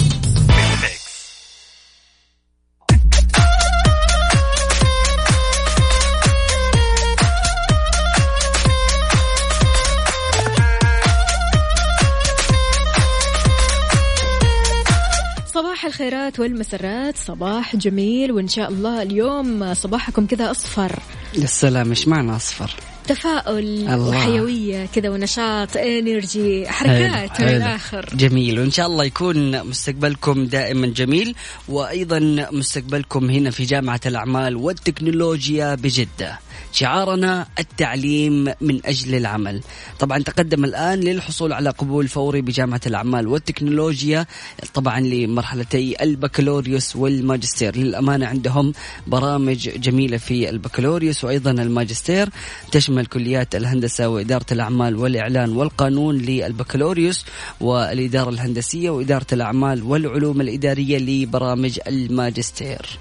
الخيرات والمسرات. صباح جميل وإن شاء الله اليوم صباحكم كذا أصفر. السلام إيش معنى أصفر؟ تفاؤل الله. وحيوية كذا ونشاط energy حركات حلو، من. الآخر جميل وإن شاء الله يكون مستقبلكم دائما جميل وأيضا مستقبلكم هنا في جامعة الأعمال والتكنولوجيا بجدة. شعارنا التعليم من أجل العمل. طبعا تقدم الآن للحصول على قبول فوري بجامعة الأعمال والتكنولوجيا طبعا لمرحلتي البكالوريوس والماجستير. للأمانة عندهم برامج جميلة في البكالوريوس وأيضا الماجستير. تشمل كليات الهندسة وإدارة الأعمال والإعلان والقانون للبكالوريوس والإدارة الهندسية وإدارة الأعمال والعلوم الإدارية لبرامج الماجستير.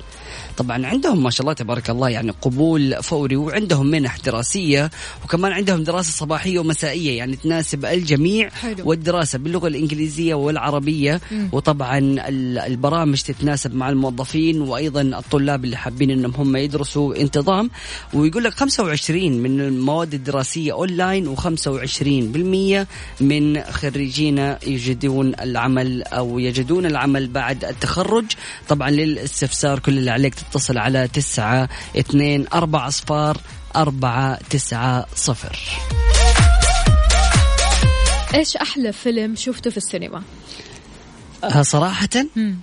طبعا عندهم ما شاء الله تبارك الله يعني قبول فوري وعندهم منح دراسية وكمان عندهم دراسة صباحية ومسائية يعني تناسب الجميع حلو. والدراسة باللغة الإنجليزية والعربية. وطبعا ال- البرامج تتناسب مع الموظفين وأيضا الطلاب اللي حابين إنهم هم يدرسوا انتظام. ويقول لك 25 من المواد الدراسية أونلاين و25% من خريجين يجدون العمل أو يجدون العمل بعد التخرج. طبعا للإستفسار كل اللي عليك تتصل على 9 2 4 اصفار 4 9 0 إيش أحلى فيلم شفته في السينما؟ آه، صراحة مم.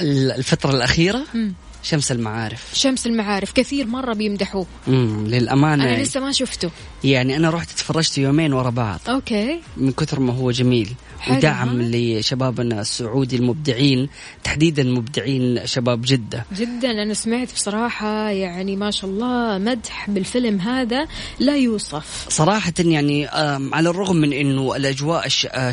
الفترة الأخيرة مم. شمس المعارف. شمس المعارف كثير مرة بيمدحوه. مم. للأمانة أنا لسه ما شفته. يعني أنا رحت اتفرجت يومين ورا بعض. أوكي. من كثر ما هو جميل. ودعم؟ لشبابنا السعودي المبدعين تحديدا مبدعين شباب جدة. جدا أنا سمعت بصراحة يعني ما شاء الله مدح بالفيلم هذا لا يوصف. صراحة يعني على الرغم من إنه الأجواء الش- آه،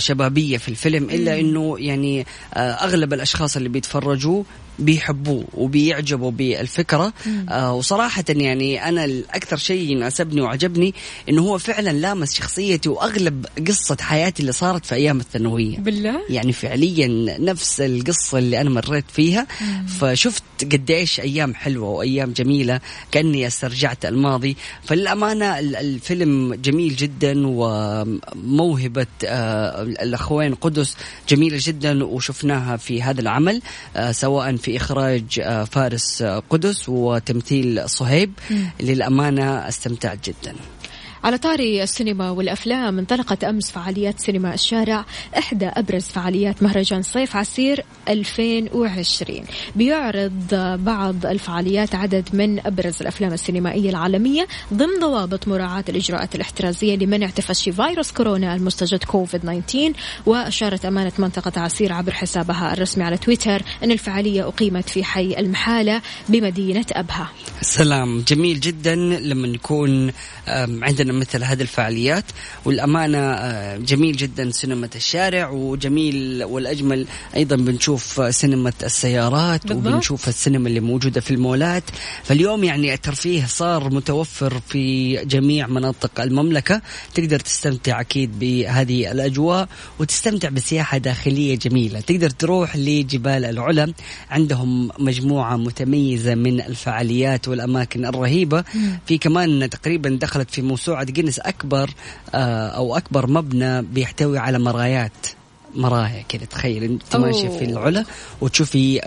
في الفيلم إلا إنه يعني آه، أغلب الأشخاص اللي بيتفرجوا بيحبوه وبيعجبوا بالفكرة. آه وصراحة يعني أنا الأكثر شيء ناسبني وعجبني إنه هو فعلا لامس شخصيتي وأغلب قصة حياتي اللي صارت في أيام الثانوية. بالله؟ يعني فعليا نفس القصة اللي أنا مريت فيها. فشفت قديش أيام حلوة وأيام جميلة كأني استرجعت الماضي. فللأمانة ال- الفيلم جميل جدا وموهبة آه، الأخوين قدس جميلة جدا وشفناها في هذا العمل آه، سواء في إخراج آه، فارس قدس وتمثيل صهيب. للأمانة استمتعت جدا. على طاري السينما والأفلام انطلقت أمس فعاليات سينما الشارع إحدى أبرز فعاليات مهرجان صيف عسير 2020 بيعرض بعض الفعاليات عدد من أبرز الأفلام السينمائية العالمية ضمن ضوابط مراعاة الإجراءات الاحترازية لمنع تفشي فيروس كورونا المستجد كوفيد 19 وأشارت أمانة منطقة عسير عبر حسابها الرسمي على تويتر أن الفعالية أقيمت في حي المحالة بمدينة أبها. سلام. جميل جدا لما يكون آم، مثل هذه الفعاليات. والأمانة آه، جميل جدا سينما الشارع وجميل والأجمل أيضا بنشوف سينما السيارات بالضبط. وبنشوف السينما اللي موجودة في المولات. فاليوم يعني الترفيه صار متوفر في جميع مناطق المملكة. تقدر تستمتع أكيد بهذه الأجواء وتستمتع بسياحة داخلية جميلة. تقدر تروح لجبال العلا. عندهم مجموعة متميزة من الفعاليات والأماكن الرهيبة. في كمان تقريبا دخلت في موسوعة جينيس أكبر آه، أو أكبر مبنى بيحتوي على مرايات مرايا كذا. تخيل أنت أوه. ماشية في العلا وتشوفي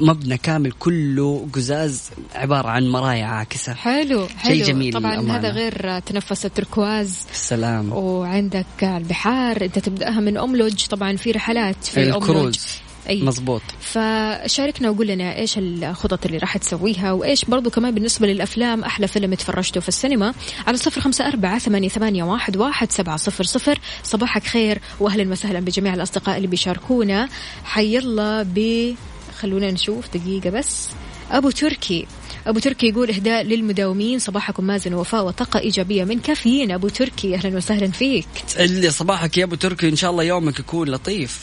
مبنى كامل كله قزاز عبارة عن مرايا عاكسة. حلو حلو. شيء جميل طبعا للأمانة. هذا غير تنفس التركواز. السلام. وعندك البحار انت تبدأها من أملج طبعا في رحلات في الكروز. أي. مزبوط فشاركنا وقول لنا إيش الخطط اللي راح تسويها وإيش برضو كمان بالنسبة للأفلام أحلى فيلم تفرجته في السينما. على صفر خمسة أربعة ثمانية, ثمانية واحد, واحد سبعة صفر صفر. صباحك خير واهلا وسهلا بجميع الأصدقاء اللي بيشاركونا. حي الله ب خلونا نشوف دقيقة بس. أبو تركي. أبو تركي يقول إهداء للمداومين. صباحكم مازن ووفاء وطاقة إيجابية من كافيين. أبو تركي أهلا وسهلا فيك. اللي صباحك يا أبو تركي إن شاء الله يومك يكون لطيف.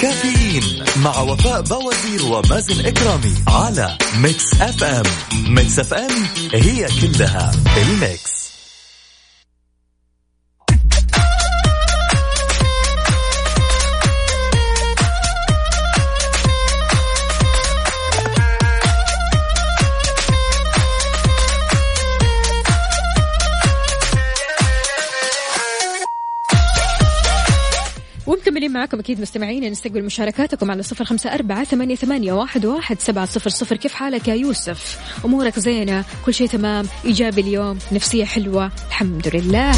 كافيين مع وفاء بوازير ومازن إكرامي على Mix FM Mix FM هي كلها ال Mix معكم أكيد مستمعين نستقبل مشاركاتكم على صفر خمسة أربعة ثمانية, ثمانية واحد, واحد سبعة صفر صفر. كيف حالك يا يوسف؟ أمورك زينة؟ كل شيء تمام؟ إيجابي اليوم؟ نفسية حلوة؟ الحمد لله.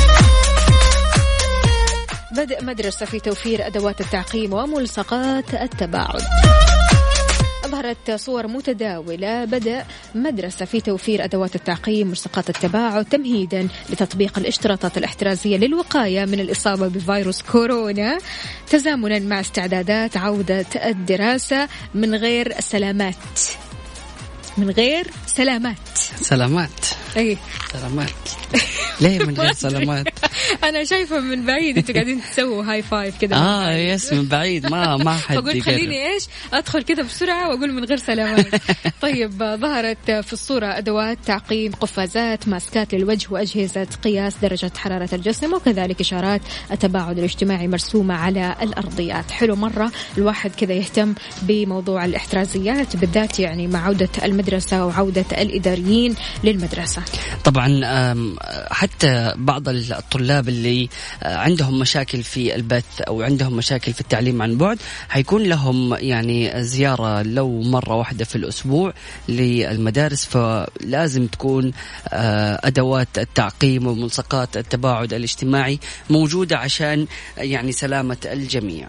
بدء مدرسة في توفير أدوات التعقيم وملصقات التباعد. أظهرت صور متداولة بدأ مدرسة في توفير أدوات التعقيم ملصقات التباعد تمهيدا لتطبيق الاشتراطات الاحترازية للوقاية من الإصابة بفيروس كورونا. تزامنا مع استعدادات عودة الدراسة من غير سلامات من غير سلامات. سلامات. أي سلامات. ليه من غير سلامات؟ أنا شايفة من بعيد أنتوا قاعدين تسووا high five كذا آه yes من بعيد. ما ما حد فقلت. خليني إيش؟ أدخل كذا بسرعة وأقول من غير سلامات. طيب ظهرت في الصورة أدوات تعقيم قفازات ماسكات للوجه وأجهزة قياس درجة حرارة الجسم وكذلك إشارات التباعد الاجتماعي مرسومة على الأرضيات. حلو مرة. الواحد كذا يهتم بموضوع الاحترازيات بالذات يعني مع عودة المدرسة وعودة الإداريين للمدرسة طبعا حتى بعض الطلاب اللي آه، عندهم مشاكل في البث أو عندهم مشاكل في التعليم عن بعد حيكون لهم يعني زيارة لو مرة واحدة في الأسبوع للمدارس فلازم تكون آه، أدوات التعقيم وملصقات التباعد الاجتماعي موجودة عشان يعني سلامة الجميع.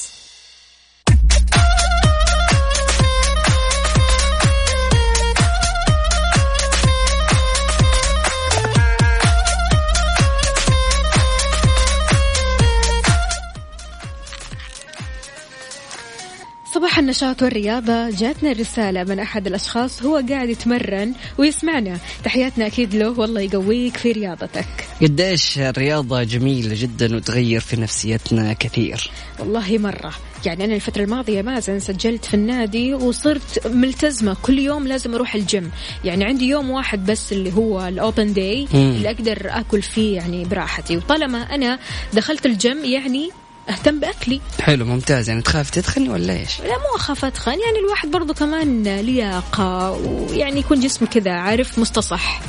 صباح النشاط والرياضة. جاتنا رسالة من أحد الأشخاص هو قاعد يتمرن ويسمعنا. تحياتنا أكيد له. والله يقويك في رياضتك. قديش الرياضة جميلة جدا وتغير في نفسيتنا كثير. والله مرة. يعني أنا الفترة الماضية مازن سجلت في النادي وصرت ملتزمة. كل يوم لازم أروح الجيم. يعني عندي يوم واحد بس اللي هو ال open day اللي أقدر أكل فيه يعني براحتي. وطالما أنا دخلت الجيم يعني أهتم بأكلي. حلو ممتاز. يعني تخافي تتخني ولا إيش؟ لا مو أخاف اتخن يعني الواحد برضو كمان لياقة ويعني يكون جسمه كذا عارف مستصح.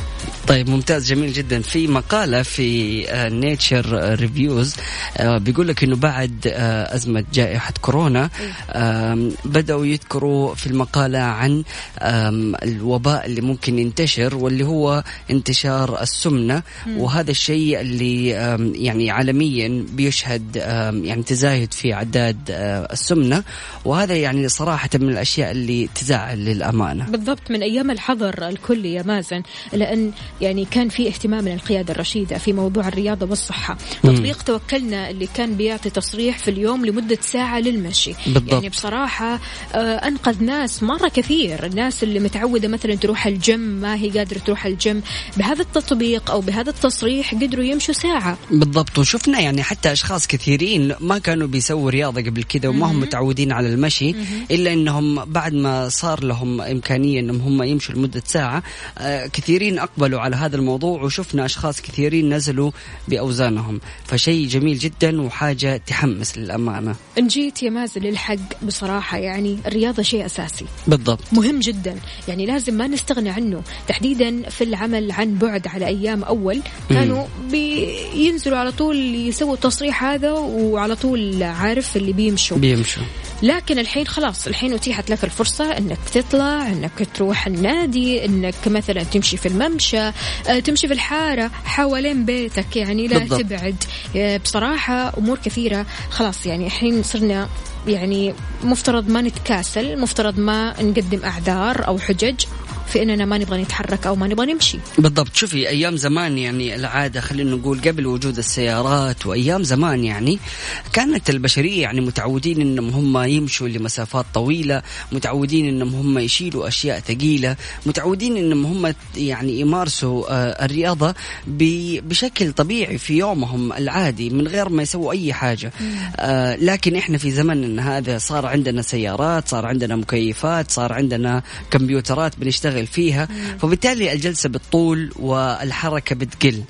طيب ممتاز جميل جدا. في مقالة في Nature Reviews بيقول لك إنه بعد آه، أزمة جائحة كورونا آم، بدأوا يذكروا في المقالة عن الوباء اللي ممكن ينتشر واللي هو انتشار السمنة. وهذا الشيء اللي يعني عالميا بيشهد يعني تزايد في أعداد آه، السمنة. وهذا يعني صراحة من الأشياء اللي تزعل للأمانة. بالضبط من أيام الحظر الكلي يا مازن. لأن يعني كان في اهتمام من القيادة الرشيدة في موضوع الرياضة والصحة. تطبيق توكلنا اللي كان بيعطي تصريح في اليوم لمدة ساعة للمشي. بالضبط. يعني بصراحة آه، أنقذ ناس مرة كثير. الناس اللي متعودة مثلا تروح الجيم ما هي قادرة تروح الجيم. بهذا التطبيق أو بهذا التصريح قدروا يمشوا ساعة. بالضبط. وشفنا يعني حتى أشخاص كثيرين ما كانوا بيسووا رياضة قبل كذا وما هم متعودين على المشي إلا إنهم بعد ما صار لهم إمكانية إنهم هم يمشوا لمدة ساعة آه، كثيرين أقبلوا على هذا الموضوع وشفنا أشخاص كثيرين نزلوا بأوزانهم. فشيء جميل جدا وحاجة تحمس للأمانة. إن جيت يا مازن للحق بصراحة يعني الرياضة شيء أساسي. بالضبط. مهم جدا. يعني لازم ما نستغنى عنه. تحديدا في العمل عن بعد على أيام أول. كانوا بينزلوا على طول يسووا التصريح هذا وعلى طول عارف اللي بيمشوا. بيمشوا. لكن الحين خلاص الحين أتيحت لك الفرصة إنك تطلع إنك تروح النادي إنك مثلا تمشي في الممشى آه، تمشي في الحارة حوالين بيتك يعني لا بالضبط. تبعد. آه، بصراحة أمور كثيرة. خلاص يعني الحين صرنا يعني مفترض ما نتكاسل مفترض ما نقدم أعذار أو حجج. في إننا ما نبغى نتحرك أو ما نبغى نمشي. بالضبط. شوفي أيام زمان يعني العادة خلينا نقول قبل وجود السيارات وأيام زمان يعني كانت البشرية يعني متعودين إنهم هم يمشوا لمسافات طويلة متعودين إنهم هم يشيلوا أشياء ثقيلة متعودين إنهم هم يعني يمارسوا آه، الرياضة بشكل طبيعي في يومهم العادي من غير ما يسووا أي حاجة. آه، لكن إحنا في زمننا هذا صار عندنا سيارات صار عندنا مكيفات صار عندنا كمبيوترات بنشتغل فيها فبالتالي الجلسة بتطول والحركة بتقل.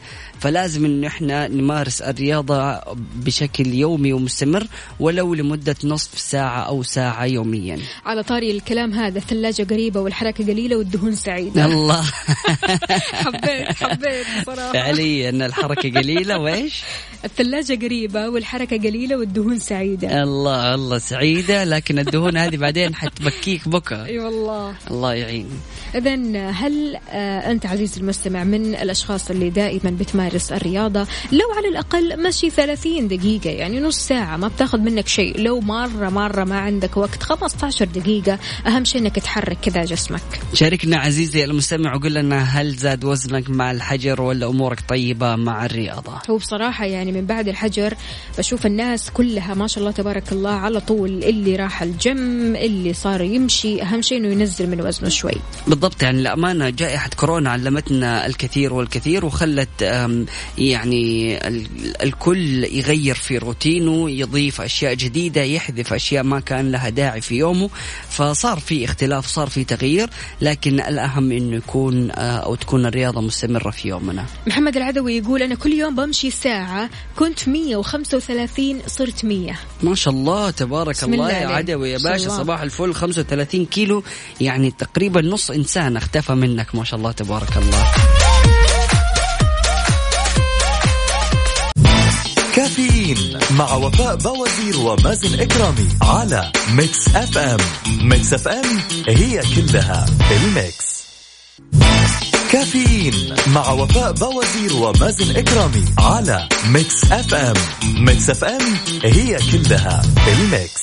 فلازم إنه إحنا نمارس الرياضة بشكل يومي ومستمر ولو لمدة نصف ساعة أو ساعة يوميا. على طاري الكلام هذا الثلاجة قريبة والحركة قليلة والدهون سعيدة. الله. حبيت حبيت صراحة فعليا الحركة قليلة وإيش؟ الثلاجة قريبة والحركة قليلة والدهون سعيدة. الله الله سعيدة. لكن الدهون هذه بعدين حتبكيك بكى أي والله. الله يعين. اذا هل آه، أنت عزيزي المستمع من الأشخاص اللي دائما بتمارس الرياضة لو على الأقل مشي 30 دقيقة يعني نص ساعة ما بتاخذ منك شيء. لو مرة مرة ما عندك وقت 15 دقيقة أهم شيء إنك تحرك كذا جسمك. شاركنا عزيزي المستمع وقول لنا هل زاد وزنك مع الحجر ولا أمورك طيبة مع الرياضة؟ هو بصراحة يعني من بعد الحجر بشوف الناس كلها ما شاء الله تبارك الله على طول اللي راح الجيم اللي صار يمشي أهم شيء إنه ينزل من وزنه شوي. بالضبط. يعني الأمانة جائحة كورونا علمتنا الكثير والكثير وخلت يعني ال- الكل يغير في روتينه يضيف أشياء جديدة يحذف أشياء ما كان لها داعي في يومه. فصار في اختلاف صار في تغيير لكن الأهم أنه يكون آه، أو تكون الرياضة مستمرة في يومنا. محمد العدوي يقول أنا كل يوم بمشي ساعة كنت 135 صرت 100 ما شاء الله تبارك الله الله يا. عدوي يا باشا. صباح الفل 35 كيلو يعني تقريبا نص إنسان اختفى منك ما شاء الله تبارك الله. كافيين مع وفاء بوازير ومازن إكرامي على Mix FM. Mix FM هي كلها ال Mix. كافيين مع وفاء بوازير ومازن إكرامي على Mix FM. Mix FM هي كلها ال Mix.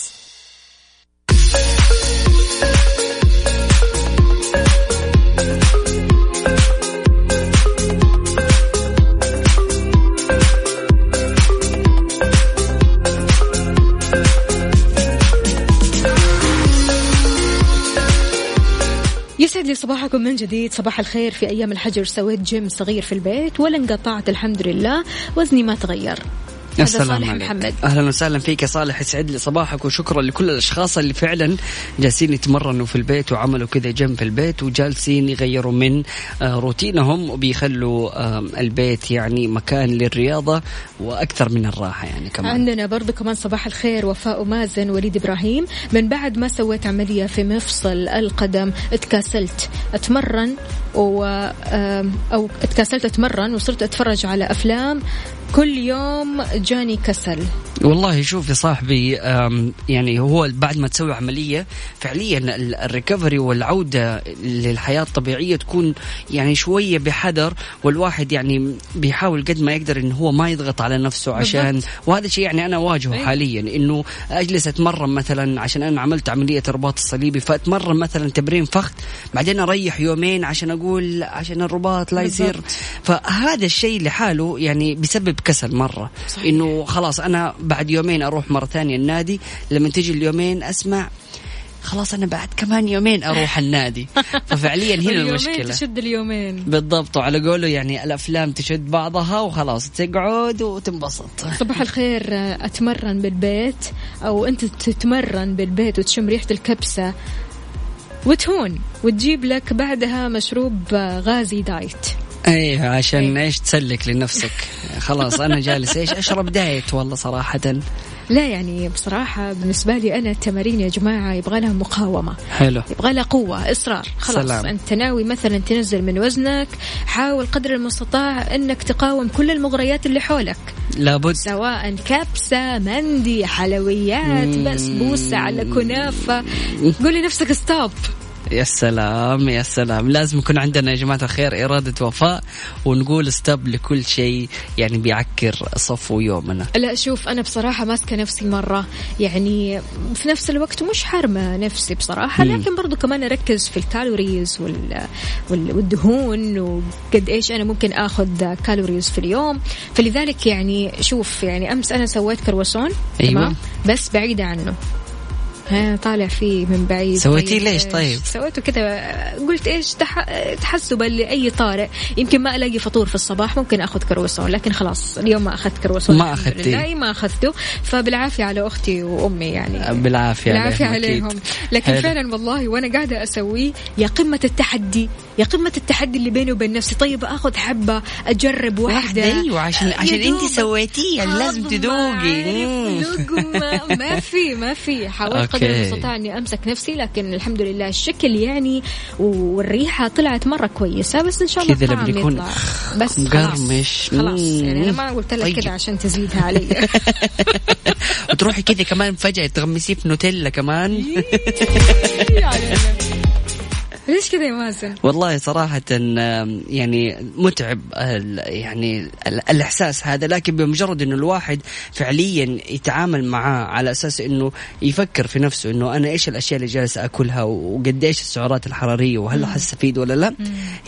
يسعد لي صباحكم من جديد. صباح الخير في أيام الحجر. سويت جيم صغير في البيت. ولا انقطعت الحمد لله وزني ما تغير. السلام عليك. محمد. أهلا وسهلا فيك يا صالح يسعد لي صباحك وشكرا لكل الأشخاص اللي فعلا جالسين يتمرنوا في البيت وعملوا كذا جنب في البيت وجالسين يغيروا من آه، روتينهم وبيخلوا البيت يعني مكان للرياضة وأكثر من الراحة يعني كمان. عندنا برضو كمان صباح الخير وفاء ومازن وليد إبراهيم. من بعد ما سويت عملية في مفصل القدم اتكاسلت أتمرن و أو اتكاسلت أتمرن وصرت أتفرج على أفلام. كل يوم جاني كسل والله شوف يا صاحبي يعني هو بعد ما تسوي عملية فعليا ال- ال recovery والعودة للحياة الطبيعية تكون يعني شوية بحذر والواحد يعني بيحاول قد ما يقدر انه هو ما يضغط على نفسه عشان بالضبط. وهذا الشيء يعني أنا أواجهه أي. حاليا إنه أجلس أتمرن مثلا عشان أنا عملت عملية رباط الصليبي فأتمرن مثلا تمرين فخذ بعدين أريح يومين عشان أقول عشان الرباط لا يصير بالضبط. فهذا الشيء لحاله يعني بيسبب كسل مرة. صحيح. إنه خلاص أنا بعد يومين أروح مرة ثانية النادي. لما تجي اليومين أسمع خلاص أنا بعد كمان يومين أروح النادي. ففعليا هنا اليومين المشكلة. تشد اليومين. بالضبط. وعلى قوله يعني الأفلام تشد بعضها وخلاص تقعد وتنبسط. صباح الخير. أتمرن بالبيت أو أنت تتمرن بالبيت وتشم ريحة الكبسة وتهون وتجيب لك بعدها مشروب غازي دايت. إيه عشان إيه. إيش تسلك لنفسك. خلاص أنا جالس إيش؟ أشرب دايت والله صراحة. لا يعني بصراحة بالنسبة لي أنا التمارين يا جماعة يبغى لها مقاومة. حلو. يبغى لها قوة إصرار. خلاص سلام. أنت ناوي مثلا تنزل من وزنك حاول قدر المستطاع أنك تقاوم كل المغريات اللي حولك. لابد. سواء كبسة مندي حلويات. بسبوسة على كنافة. قول لنفسك stop. يا سلام يا سلام. لازم يكون عندنا يا جماعة الخير إرادة وفاء ونقول stop لكل شيء يعني بيعكر صفو يومنا. لا شوف أنا بصراحة ماسكة نفسي مرة. يعني في نفس الوقت مش حارمة نفسي بصراحة. لكن برضو كمان أركز في ال calories وال... وال... والدهون وقد إيش أنا ممكن أخذ calories في اليوم. فلذلك يعني شوف يعني أمس أنا سويت كرواسون أيوة. تمام؟ بس بعيدة عنه. ها طالع فيه من بعيد. سويتيه ليش؟ إيش؟ طيب؟ سويته كذا قلت إيش؟ تح... تحسبا لأي طارئ. يمكن ما ألاقي فطور في الصباح ممكن أخذ كرواسون لكن خلاص اليوم ما أخذت كرواسون ما. لله. ما أخذته. فبالعافية على أختي وأمي يعني. بالعافية بالعافية عليهم. عليهم. لكن حلو. فعلا والله وأنا قاعدة أسويه يا قمة التحدي يا قمة التحدي اللي بيني وبين نفسي. طيب آخذ حبة أجرب واحدة. أيوه عشان عشان انت سويتيه لازم تذوقي. ما في ما في. حاولت قدر أوكي. المستطاع أني أمسك نفسي لكن الحمد لله الشكل يعني والريحة طلعت مرة كويسة بس إن شاء الله كذا لما يكون بس مقرمش. خلاص, خلاص. يعني أنا ما قلت لك طيب. كذا عشان تزيدها علي وتروحي كذا كمان فجأة تغمسيه في نوتيلا كمان ليش كذا يا مازن؟ والله صراحة يعني متعب يعني ال- الإحساس هذا لكن بمجرد أنه الواحد فعليا يتعامل معاه على أساس أنه يفكر في نفسه أنه أنا إيش الأشياء اللي جالس أكلها وقد إيش السعرات الحرارية وهل حستفيد ولا لا؟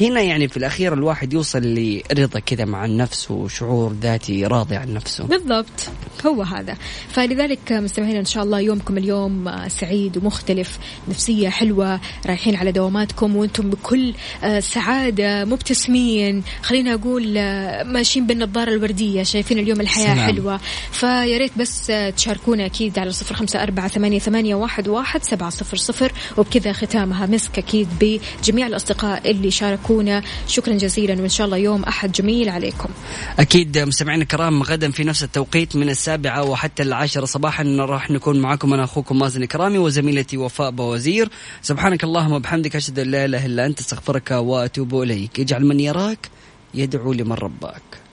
هنا يعني في الأخير الواحد يوصل لرضا كذا مع النفس وشعور ذاتي راضي عن نفسه. بالضبط هو هذا. فلذلك مستمعين إن شاء الله يومكم اليوم سعيد ومختلف نفسية حلوة رايحين على دواماتكم حياتكم وأنتم بكل آه، سعادة مبتسمين خلينا أقول آه، ماشيين بالنظارة الوردية شايفين اليوم الحياة سلام. حلوة. فيا ريت بس آه، تشاركونا أكيد على صفر خمسة أربعة ثمانية, ثمانية واحد, واحد سبعة صفر صفر. وبكذا ختامها مسك أكيد بجميع الأصدقاء اللي شاركونا. شكرا جزيلا وإن شاء الله يوم أحد جميل عليكم. أكيد مستمعينا الكرام غدا في نفس التوقيت من السابعة وحتى العاشرة صباحا راح نكون معكم أنا أخوكم مازن كرامي وزميلتي وفاء بوزير. سبحانك اللهم وبحمدك أشهد ان لا إله إلا أنت استغفرك وأتوب إليك. اجعل من يراك يدعو لمن رباك.